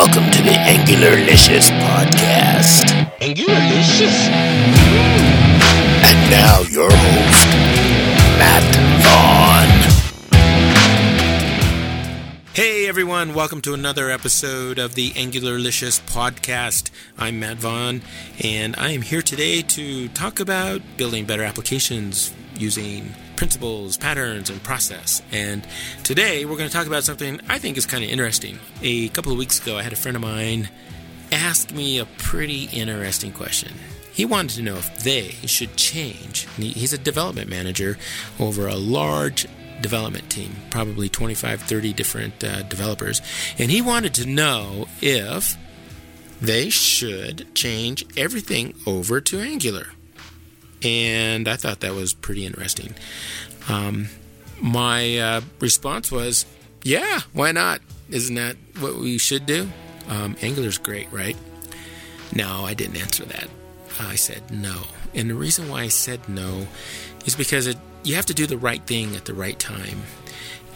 Welcome to the Angularlicious podcast. Angularlicious? And now your host, Matt Vaughn. Hey everyone, welcome to another episode of the Angularlicious podcast. I'm Matt Vaughn, and I am here today to talk about building better applications using principles, patterns, and process. And today we're going to talk about something I think is kind of interesting. A couple of weeks ago, I had a friend of mine ask me a pretty interesting question. He wanted to know if they should change. He's a development manager over a large development team, probably 25, 30 different uh, developers. And he wanted to know if they should change everything over to Angular and I thought that was pretty interesting. Um, my uh, response was, "Yeah, why not? Isn't that what we should do?" Um, Angular's great, right? No, I didn't answer that. I said no, and the reason why I said no is because it, you have to do the right thing at the right time,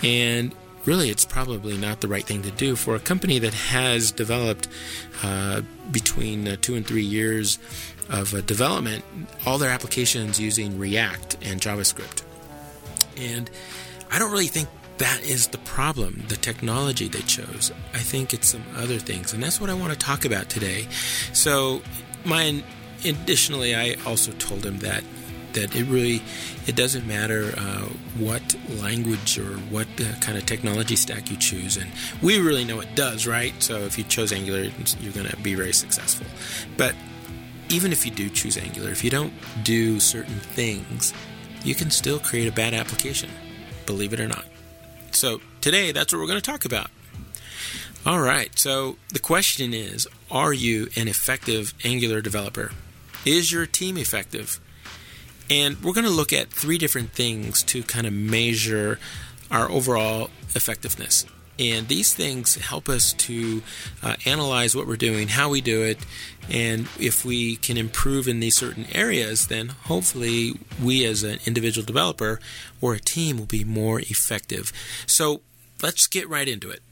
and really, it's probably not the right thing to do for a company that has developed uh, between uh, two and three years of uh, development, all their applications using React and JavaScript. And I don't really think that is the problem, the technology they chose. I think it's some other things, and that's what I want to talk about today. So, my additionally, I also told him that that it really it doesn't matter uh, what language or what uh, kind of technology stack you choose, and we really know it does, right? So, if you chose Angular, you're going to be very successful. But even if you do choose Angular, if you don't do certain things, you can still create a bad application, believe it or not. So, today, that's what we're going to talk about. All right, so the question is Are you an effective Angular developer? Is your team effective? And we're going to look at three different things to kind of measure our overall effectiveness. And these things help us to uh, analyze what we're doing, how we do it, and if we can improve in these certain areas, then hopefully we as an individual developer or a team will be more effective. So let's get right into it.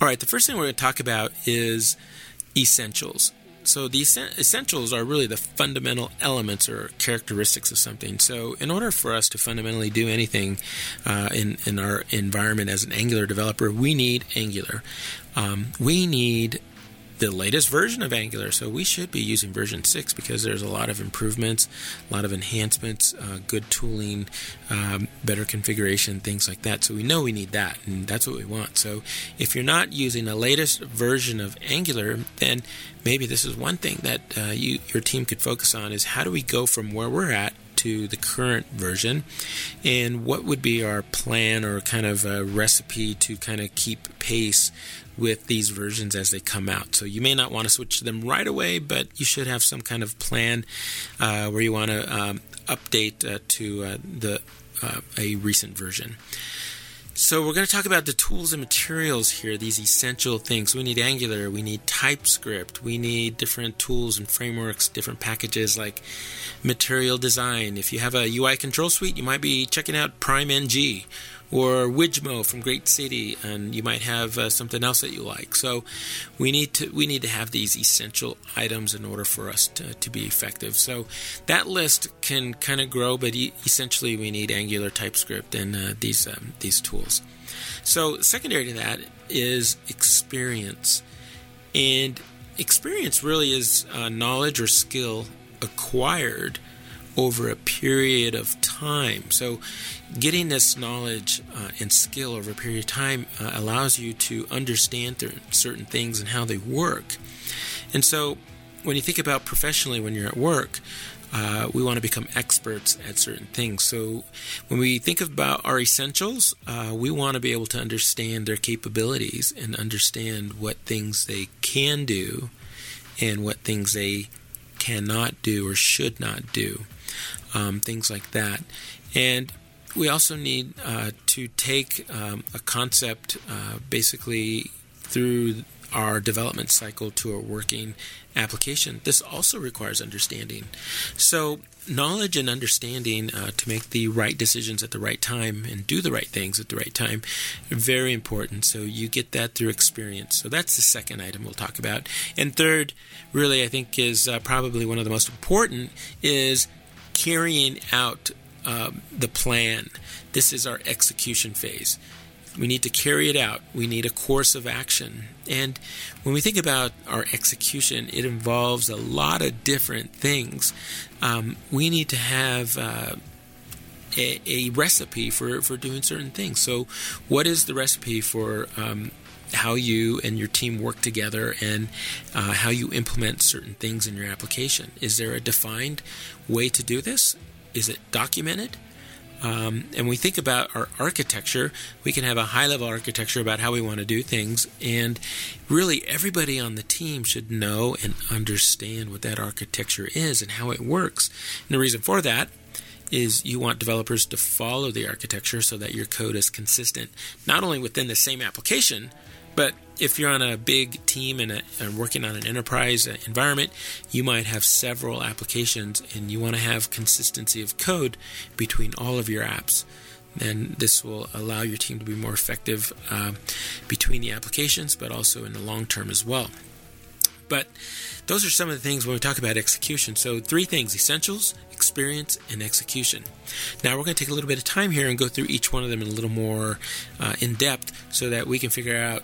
All right, the first thing we're going to talk about is essentials so the essentials are really the fundamental elements or characteristics of something. So in order for us to fundamentally do anything uh, in in our environment as an Angular developer, we need Angular. Um, we need the latest version of Angular. So we should be using version 6 because there's a lot of improvements, a lot of enhancements, uh, good tooling, um, better configuration, things like that. So we know we need that, and that's what we want. So if you're not using the latest version of Angular, then maybe this is one thing that uh, you, your team could focus on is how do we go from where we're at to the current version and what would be our plan or kind of a recipe to kind of keep pace with these versions as they come out. So you may not want to switch them right away, but you should have some kind of plan uh, where you want to um, update uh, to uh, the uh, a recent version. So we're going to talk about the tools and materials here, these essential things. We need Angular, we need TypeScript, we need different tools and frameworks, different packages like material design. If you have a UI control suite, you might be checking out PrimeNG or Wijmo from GrapeCity, and you might have uh, something else that you like. So we need to we need to have these essential items in order for us to, to be effective. So that list can kind of grow, but e- essentially we need Angular, TypeScript, and uh, these um, these tools. So secondary to that is experience, and experience really is uh, knowledge or skill acquired over a period of time. So, getting this knowledge uh, and skill over a period of time uh, allows you to understand certain things and how they work. And so, when you think about professionally when you're at work, uh, we want to become experts at certain things. So, when we think about our essentials, uh, we want to be able to understand their capabilities and understand what things they can do and what things they cannot do or should not do um, things like that. And we also need uh, to take um, a concept uh, basically through our development cycle to a working application, this also requires understanding. So, knowledge and understanding uh, to make the right decisions at the right time and do the right things at the right time very important. So, you get that through experience. So, that's the second item we'll talk about. And third, really, I think is uh, probably one of the most important is carrying out um, the plan. This is our execution phase. We need to carry it out. We need a course of action. And when we think about our execution, it involves a lot of different things. Um, we need to have uh, a, a, recipe for, for doing certain things. So, what is the recipe for um, how you and your team work together and uh, how you implement certain things in your application? Is there a defined way to do this? Is it documented? Um, and we think about our architecture, we can have a high level architecture about how we want to do things. And really, everybody on the team should know and understand what that architecture is and how it works. And the reason for that is you want developers to follow the architecture so that your code is consistent, not only within the same application, but if you're on a big team and, a, and, working on an enterprise uh, environment, you might have several applications and you want to have consistency of code between all of your apps. And this will allow your team to be more effective uh, between the applications, but also in the long term as well. But those are some of the things when we talk about execution. So, three things essentials, experience, and execution. Now, we're going to take a little bit of time here and go through each one of them in a little more uh, in depth so that we can figure out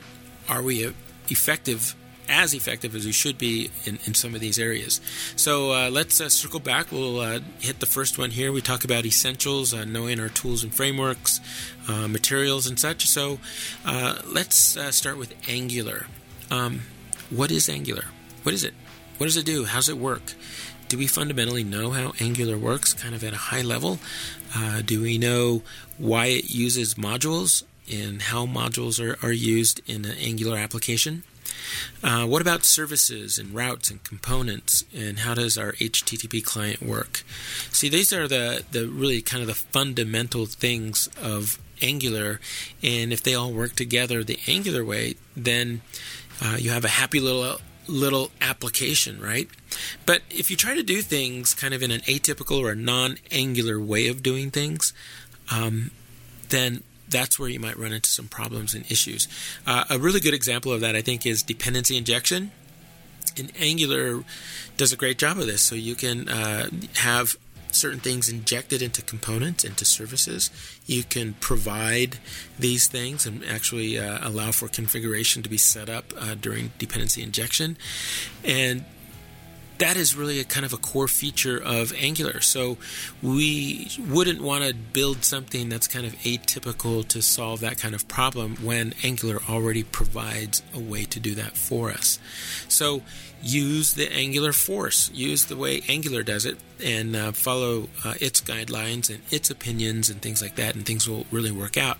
are we effective as effective as we should be in, in some of these areas. So uh, let's uh, circle back. We'll uh, hit the first one here. We talk about essentials, uh, knowing our tools and frameworks, uh, materials, and such. So uh, let's start with Angular. Um, what is Angular? What is it? What does it do? How's it work? Do we fundamentally know how Angular works, kind of at a high level? do we know why it uses modules? And how modules are, are used in an Angular application. Uh, what about services and routes and components, and how does our HTTP client work? See, these are the, the really kind of the fundamental things of Angular, and if they all work together the Angular way, then uh, you have a happy little little application, right? But if you try to do things kind of in an atypical or a non-Angular way of doing things, um, then that's where you might run into some problems and issues. Uh, a really good example of that, I think, is dependency injection. And Angular does a great job of this. So you can uh, have certain things injected into components, into services. You can provide these things and actually uh, allow for configuration to be set up uh, during dependency injection. And that is really a kind of a core feature of Angular. So we wouldn't want to build something that's kind of atypical to solve that kind of problem when Angular already provides a way to do that for us. So use the Angular force, use the way Angular does it, and uh, follow uh, its guidelines and its opinions and things like that, and things will really work out.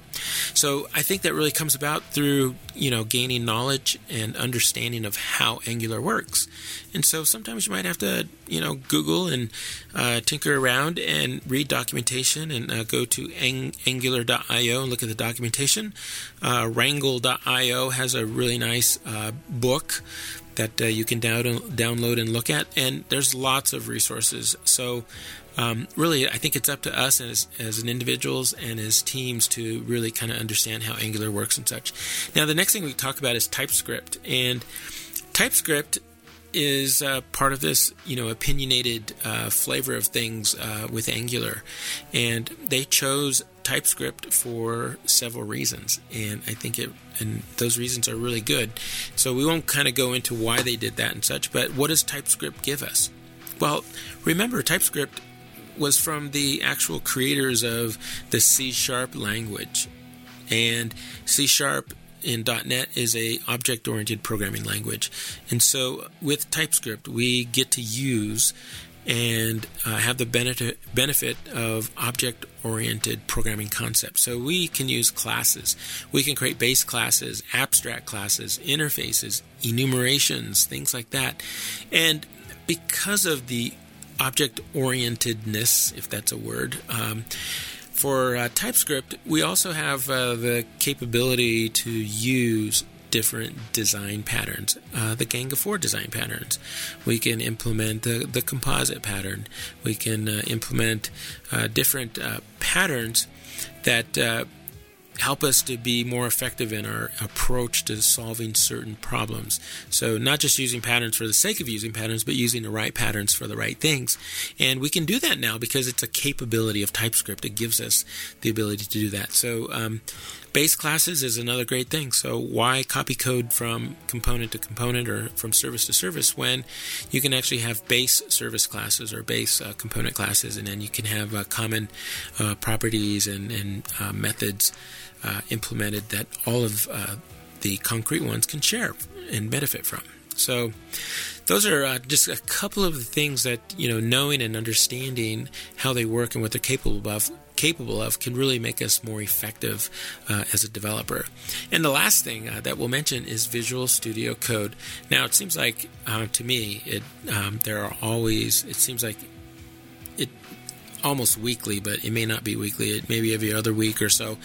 So I think that really comes about through you know gaining knowledge and understanding of how Angular works. And so sometimes you might have to you know Google and uh, tinker around and read documentation and uh, go to ang- Angular.io and look at the documentation. Uh, Rangle.io has a really nice uh, book that uh, you can down- download and look at. And there's lots of resources. So, um, really, I think it's up to us as, as an individuals and as teams to really kind of understand how Angular works and such. Now, the next thing we talk about is TypeScript. And TypeScript is uh, part of this, you know, opinionated uh, flavor of things uh, with Angular, and they chose TypeScript for several reasons, and I think it and those reasons are really good. So we won't kind of go into why they did that and such, but what does TypeScript give us? Well, remember TypeScript was from the actual creators of the C sharp language, and C sharp in .NET is a object-oriented programming language, and so with TypeScript we get to use and uh, have the benefit benefit of object oriented programming concepts. So we can use classes. We can create base classes, abstract classes, interfaces, enumerations, things like that. And because of the object orientedness, if that's a word, um, for uh, TypeScript, we also have uh, the capability to use different design patterns, uh, the Gang of Four design patterns. We can implement the, the composite pattern. We can uh, implement uh, different uh, patterns that uh, help us to be more effective in our approach to solving certain problems. So, not just using patterns for the sake of using patterns, but using the right patterns for the right things. And we can do that now because it's a capability of TypeScript. It gives us the ability to do that. So, um, base classes is another great thing. So, why copy code from component to component or from service to service when you can actually have base service classes or base uh, component classes, and then you can have uh, common uh, properties and, and uh, methods uh, implemented that all of uh, the concrete ones can share and benefit from. So, those are uh, just a couple of the things that you know, knowing and understanding how they work and what they're capable of, capable of, can really make us more effective uh, as a developer. And the last thing uh, that we'll mention is Visual Studio Code. Now, it seems like uh, to me, it um, there are always. It seems like it almost weekly, but it may not be weekly. It may be every other week or so.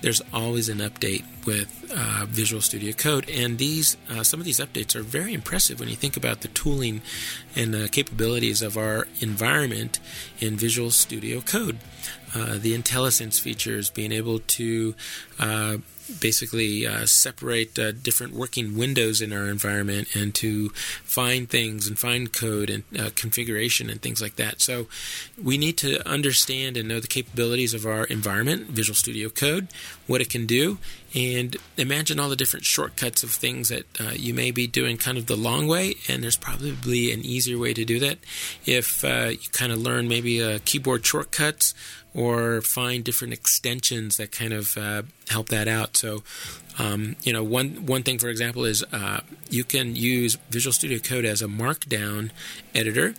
There's always an update with uh, Visual Studio Code, and these uh, some of these updates are very impressive when you think about the tooling and the capabilities of our environment in Visual Studio Code. Uh, the IntelliSense features, being able to uh, basically uh, separate uh, different working windows in our environment and to find things and find code and uh, configuration and things like that. So we need to understand and know the capabilities of our environment, Visual Studio Code, what it can do, and imagine all the different shortcuts of things that uh, you may be doing kind of the long way. And there's probably an easier way to do that if uh, you kind of learn maybe uh, keyboard shortcuts or find different extensions that kind of uh, help that out. So, um, you know, one one thing, for example, is uh, you can use Visual Studio Code as a Markdown editor,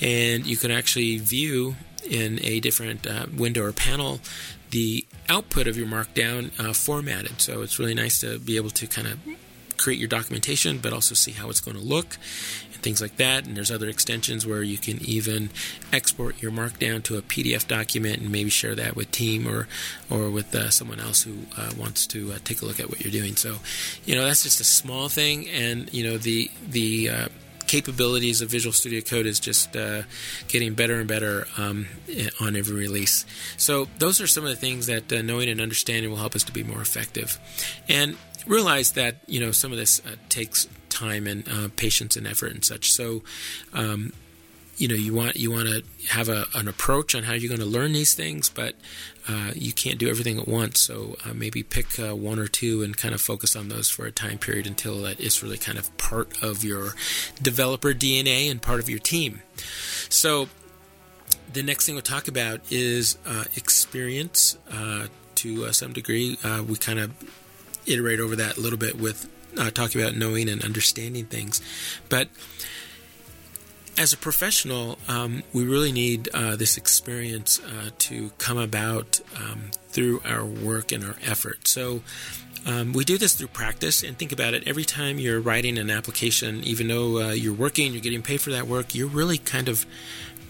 and you can actually view in a different uh, window or panel the output of your Markdown uh, formatted. So it's really nice to be able to kind of create your documentation, but also see how it's going to look and things like that. And there's other extensions where you can even export your Markdown to a PDF document and maybe share that with team or or with uh, someone else who uh, wants to uh, take a look at what you're doing. So, you know, that's just a small thing, and you know the the uh, capabilities of Visual Studio Code is just uh, getting better and better um, on every release. So those are some of the things that uh, knowing and understanding will help us to be more effective. And realize that you know some of this uh, takes time and uh, patience and effort and such. So, um, you know, you want you want to have a, an approach on how you're going to learn these things, but uh, you can't do everything at once. So uh, maybe pick uh, one or two and kind of focus on those for a time period until that is really kind of part of your developer DNA and part of your team. So the next thing we'll talk about is uh, experience uh, to uh, some degree. we kind of iterate over that a little bit with talking about knowing and understanding things. But as a professional, um, we really need uh, this experience uh, to come about um, through our work and our effort. So um, we do this through practice and think about it every time you're writing an application, even though uh, you're working, you're getting paid for that work, you're really kind of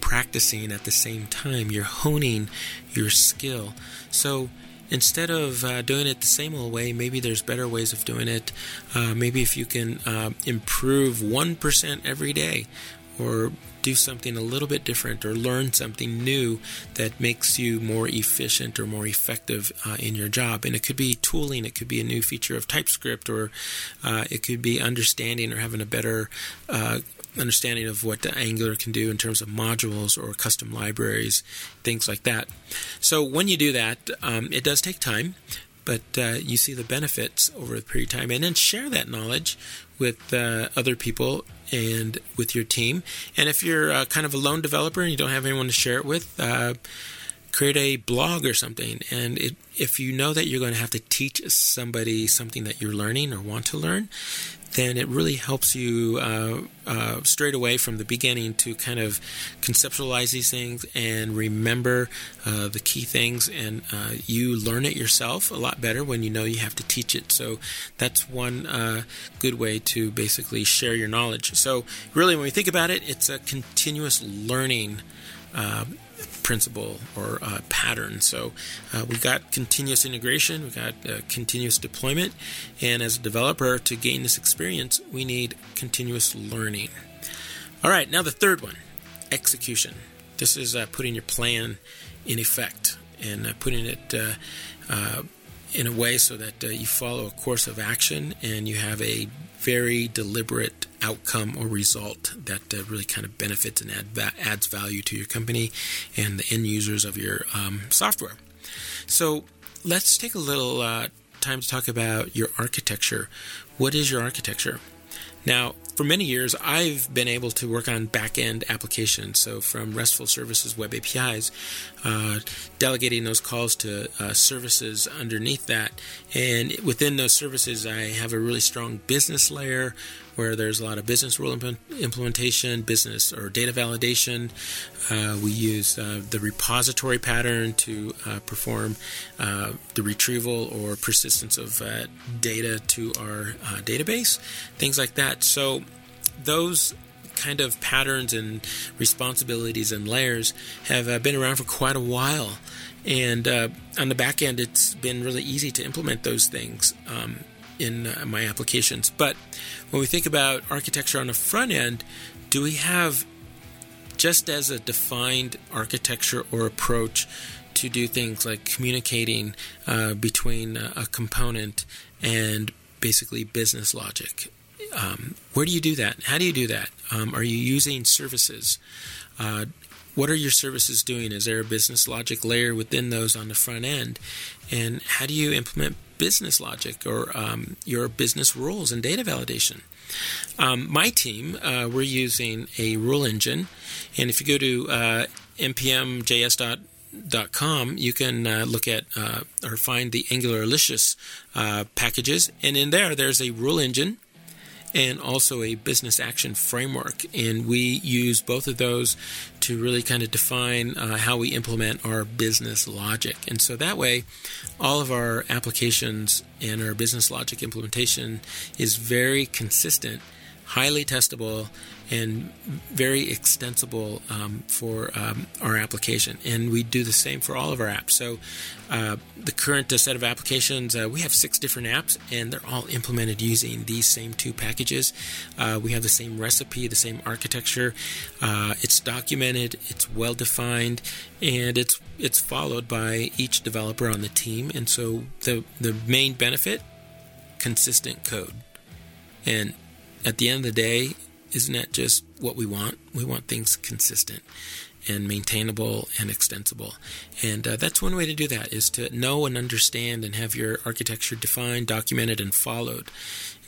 practicing at the same time. You're honing your skill. So instead of uh, doing it the same old way, maybe there's better ways of doing it. Uh, maybe if you can uh, improve 1% every day or do something a little bit different or learn something new that makes you more efficient or more effective uh, in your job. And it could be tooling, it could be a new feature of TypeScript, or uh, it could be understanding or having a better uh, understanding of what Angular can do in terms of modules or custom libraries, things like that. So when you do that, um, it does take time, but uh, you see the benefits over a period of time, and then share that knowledge with uh, other people and with your team. And if you're uh, kind of a lone developer and you don't have anyone to share it with, uh, create a blog or something. And it, if you know that you're going to have to teach somebody something that you're learning or want to learn, then it really helps you uh, uh, straight away from the beginning to kind of conceptualize these things and remember uh, the key things. And uh, you learn it yourself a lot better when you know you have to teach it. So that's one uh, good way to basically share your knowledge. So, really, when we think about it, it's a continuous learning. Principle or uh, pattern. So uh, we got continuous integration, we got uh, continuous deployment, and as a developer, to gain this experience, we need continuous learning. All right, now the third one execution. This is uh, putting your plan in effect and uh, putting it uh, in a way so that you follow a course of action and you have a very deliberate outcome or result that uh, really kind of benefits and add va- adds value to your company and the end users of your um, software. So let's take a little uh, time to talk about your architecture. What is your architecture? Now, for many years, I've been able to work on back end applications. So, from RESTful services, web APIs, uh, delegating those calls to uh, services underneath that. And within those services, I have a really strong business layer where there's a lot of business rule implementation, business or data validation. Uh, we use uh, the repository pattern to uh, perform uh, the retrieval or persistence of uh, data to our uh, database, things like that. So those kind of patterns and responsibilities and layers have been around for quite a while. And on the back end, it's been really easy to implement those things. Um, in uh, my applications. But when we think about architecture on the front end, do we have just as a defined architecture or approach to do things like communicating uh, between a component and basically business logic? Um, where do you do that? How do you do that? Um, are you using services? Uh, what are your services doing? Is there a business logic layer within those on the front end? And how do you implement business logic or um, your business rules and data validation. Um, my team, uh, we're using a rule engine, and if you go to uh, npmjs.com, you can uh, look at uh, or find the AngularLicious uh, packages, and in there, there's a rule engine and also a business action framework. And we use both of those to really kind of define uh, how we implement our business logic. And so that way, all of our applications and our business logic implementation is very consistent, highly testable, and very extensible um, for um, our application. And we do the same for all of our apps. So, uh, the current uh, set of applications, uh, we have six different apps, and they're all implemented using these same two packages. Uh, we have the same recipe, the same architecture. Uh, it's documented, it's well defined, and it's it's followed by each developer on the team. And so, the the main benefit, consistent code, and at the end of the day, isn't that just what we want? We want things consistent and maintainable and extensible. And uh, that's one way to do that is to know and understand and have your architecture defined, documented, and followed.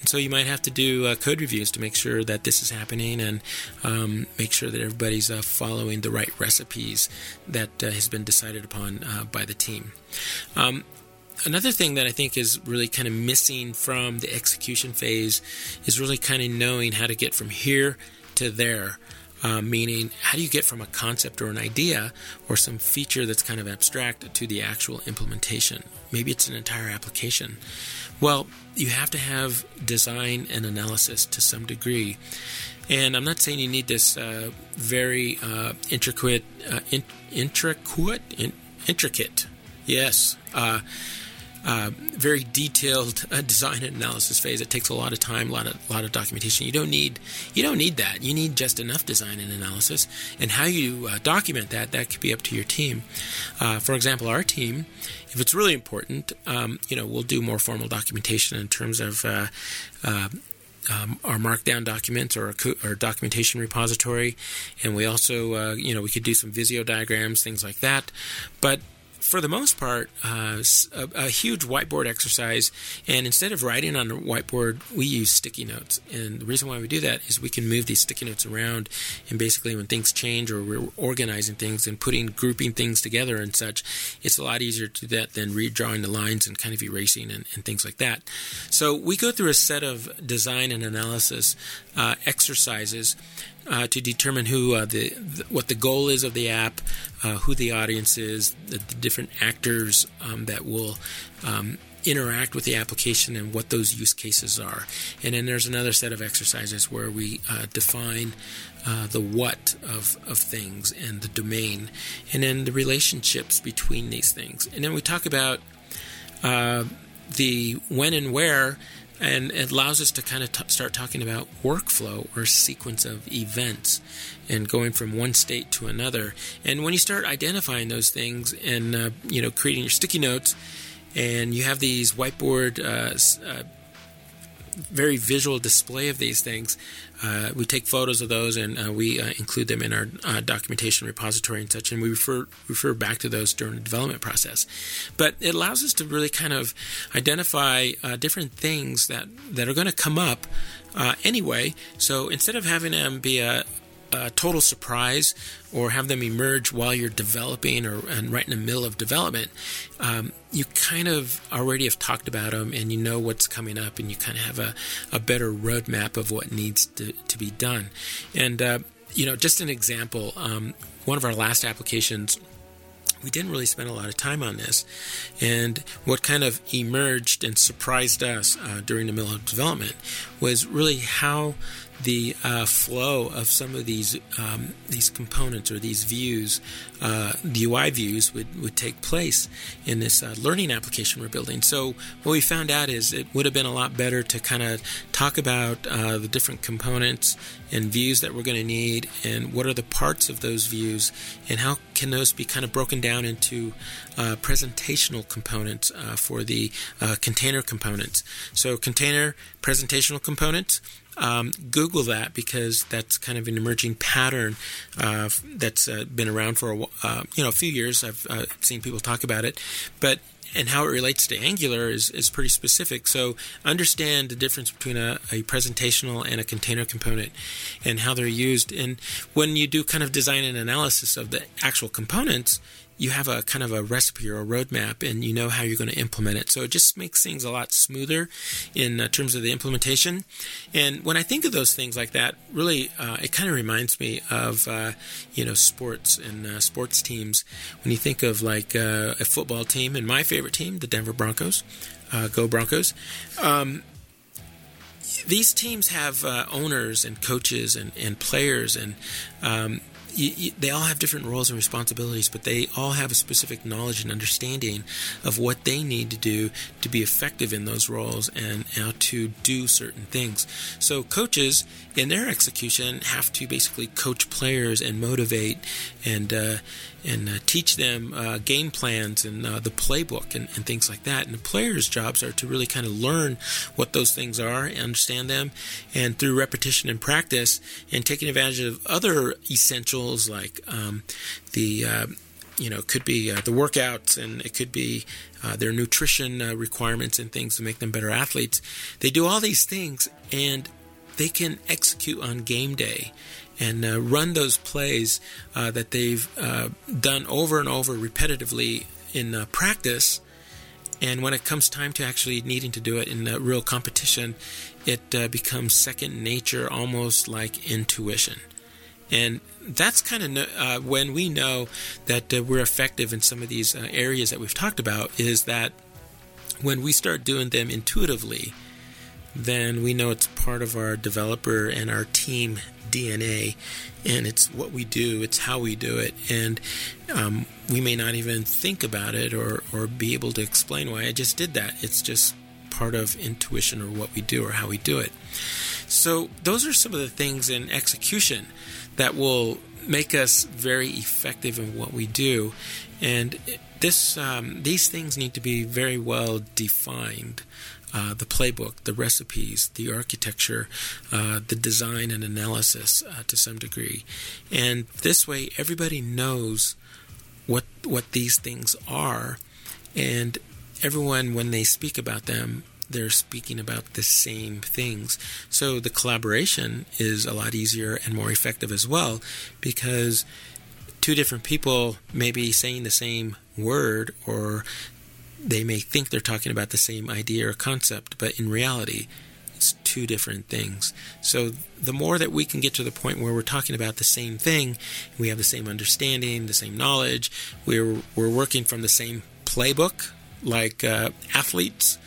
And so you might have to do uh, code reviews to make sure that this is happening and um, make sure that everybody's uh, following the right recipes that uh, has been decided upon uh, by the team. Um, another thing that I think is really kind of missing from the execution phase is really kind of knowing how to get from here to there. Uh, meaning, how do you get from a concept or an idea or some feature that's kind of abstract to the actual implementation? Maybe it's an entire application. Well, you have to have design and analysis to some degree. And I'm not saying you need this uh, very uh, intricate, uh, in, intricate, in, intricate, yes, uh, very detailed uh, design and analysis phase. It takes a lot of time, a lot of lot of documentation. You don't need you don't need that. You need just enough design and analysis. And how you uh, document that that could be up to your team. Uh, for example, our team, if it's really important, um, you know, we'll do more formal documentation in terms of. Uh, um, our markdown documents or our documentation repository, and we also, you know, we could do some Visio diagrams, things like that. But for the most part, uh, a, a, huge whiteboard exercise. And instead of writing on a whiteboard, we use sticky notes. And the reason why we do that is we can move these sticky notes around. And basically, when things change or we're organizing things and putting, grouping things together and such, it's a lot easier to do that than redrawing the lines and kind of erasing and, and things like that. So we go through a set of design and analysis uh, exercises uh, to determine who uh, the, the, what the goal is of the app, uh, who the audience is, the, the different actors um, that will um, interact with the application, and what those use cases are. And then there's another set of exercises where we uh, define uh, the what of, of things and the domain, and then the relationships between these things. And then we talk about uh, the when and where and it allows us to kind of t- start talking about workflow or sequence of events and going from one state to another. And when you start identifying those things and uh, you know creating your sticky notes and you have these whiteboard uh, uh, very visual display of these things. Uh, we take photos of those and uh, we uh, include them in our uh, documentation repository and such, and we refer refer back to those during the development process. But it allows us to really kind of identify uh, different things that that are going to come up uh, anyway. So instead of having them be a a total surprise or have them emerge while you're developing or and right in the middle of development, um, you kind of already have talked about them and you know what's coming up and you kind of have a, a better roadmap of what needs to, to be done. And, uh, you know, just an example, um, one of our last applications we didn't really spend a lot of time on this. And what kind of emerged and surprised us uh, during the middle of development was really how the uh, flow of some of these um, these components or these views, uh, the UI views, would, would take place in this uh, learning application we're building. So what we found out is it would have been a lot better to kind of talk about uh, the different components and views that we're going to need, and what are the parts of those views, and how can those be kind of broken down into uh, presentational components uh, for the container components. So container presentational components um, Google that because that's kind of an emerging pattern uh, that's uh, been around for a uh, you know a few years. I've uh, seen people talk about it, but and how it relates to Angular is, is pretty specific. So understand the difference between a, a presentational and a container component and how they're used. And when you do kind of design and analysis of the actual components, you have a kind of a recipe or a roadmap and you know how you're going to implement it. So it just makes things a lot smoother in uh, terms of the implementation. And when I think of those things like that, really, uh, it kind of reminds me of, uh, you know, sports and uh, sports teams. When you think of like uh, a football team and my favorite team, the Denver Broncos, uh, go Broncos. Um, these teams have owners and coaches and, and players and um, you, you, they all have different roles and responsibilities, but they all have a specific knowledge and understanding of what they need to do to be effective in those roles and how to do certain things. So, coaches in their execution have to basically coach players and motivate and uh, and uh, teach them uh, game plans and uh, the playbook and, and, things like that. And the players' jobs are to really kind of learn what those things are, understand them, and through repetition and practice, and taking advantage of other essentials like um, the uh, you know, could be uh, the workouts and it could be uh, their nutrition uh, requirements and things to make them better athletes. They do all these things and they can execute on game day and uh, run those plays uh, that they've uh, done over and over repetitively in uh, practice. And when it comes time to actually needing to do it in real competition, it uh, becomes second nature, almost like intuition. And that's kind of uh, when we know that we're effective in some of these areas that we've talked about, is that when we start doing them intuitively, then we know it's part of our developer and our team DNA, and it's what we do, it's how we do it, and um, we may not even think about it or, or be able to explain why I just did that. It's just part of intuition or what we do or how we do it. So, those are some of the things in execution that will make us very effective in what we do, and this um, these things need to be very well defined uh, the playbook, the recipes, the architecture, uh, the design and analysis uh, to some degree. And this way, everybody knows what what these things are, and everyone, when they speak about them, they're speaking about the same things. So the collaboration is a lot easier and more effective as well because two different people may be saying the same word or they may think they're talking about the same idea or concept, but in reality, it's two different things. So the more that we can get to the point where we're talking about the same thing, we have the same understanding, the same knowledge, we're we're working from the same playbook, like uh, athletes.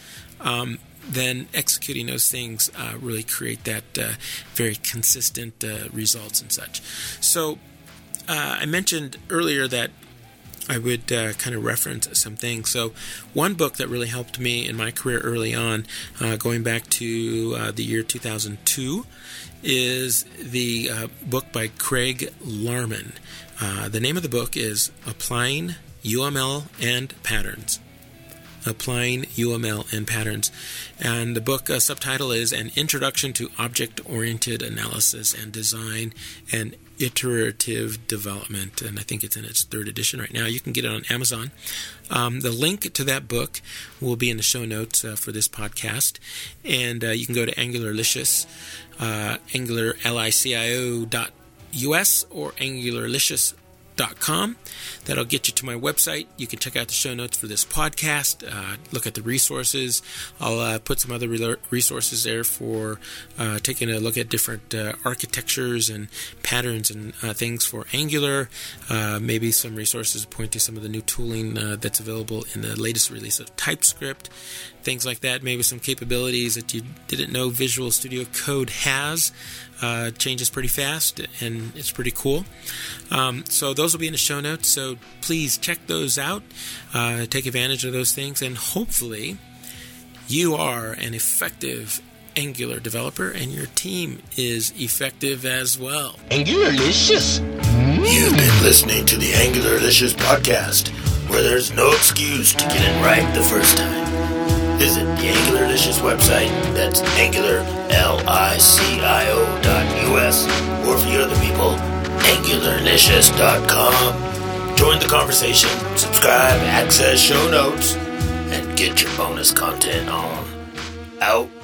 Um, then executing those things uh, really create that uh, very consistent uh, results and such. So uh, I mentioned earlier that I would uh, kind of reference some things. So, one book that really helped me in my career early on, uh, going back to uh, the year 2002, is the uh, book by Craig Larman. Uh, the name of the book is Applying UML and Patterns. Applying UML and Patterns. And the book uh, subtitle is An Introduction to Object Oriented Analysis and Design and iterative development, and I think it's in its third edition right now. You can get it on Amazon. Um, the link to that book will be in the show notes uh, for this podcast, and uh, you can go to AngularLicious, uh, AngularLicio dot us or AngularLicious com. That'll get you to my website. You can check out the show notes for this podcast, uh, look at the resources. I'll uh, put some other re- resources there for uh, taking a look at different uh, architectures and patterns and uh, things for Angular. Uh, maybe some resources point to some of the new tooling that's available in the latest release of TypeScript things like that. Maybe some capabilities that you didn't know Visual Studio Code has. Changes pretty fast and it's pretty cool. Um, so those will be in the show notes. So please check those out. Uh, take advantage of those things, and hopefully, you are an effective Angular developer, and your team is effective as well. Angularlicious. You've been listening to the Angularlicious podcast, where there's no excuse to get it right the first time. Visit the Angularlicious website, that's angularlicio.us, or for you other people, angularlicious.com. Join the conversation, subscribe, access show notes, and get your bonus content on. Out.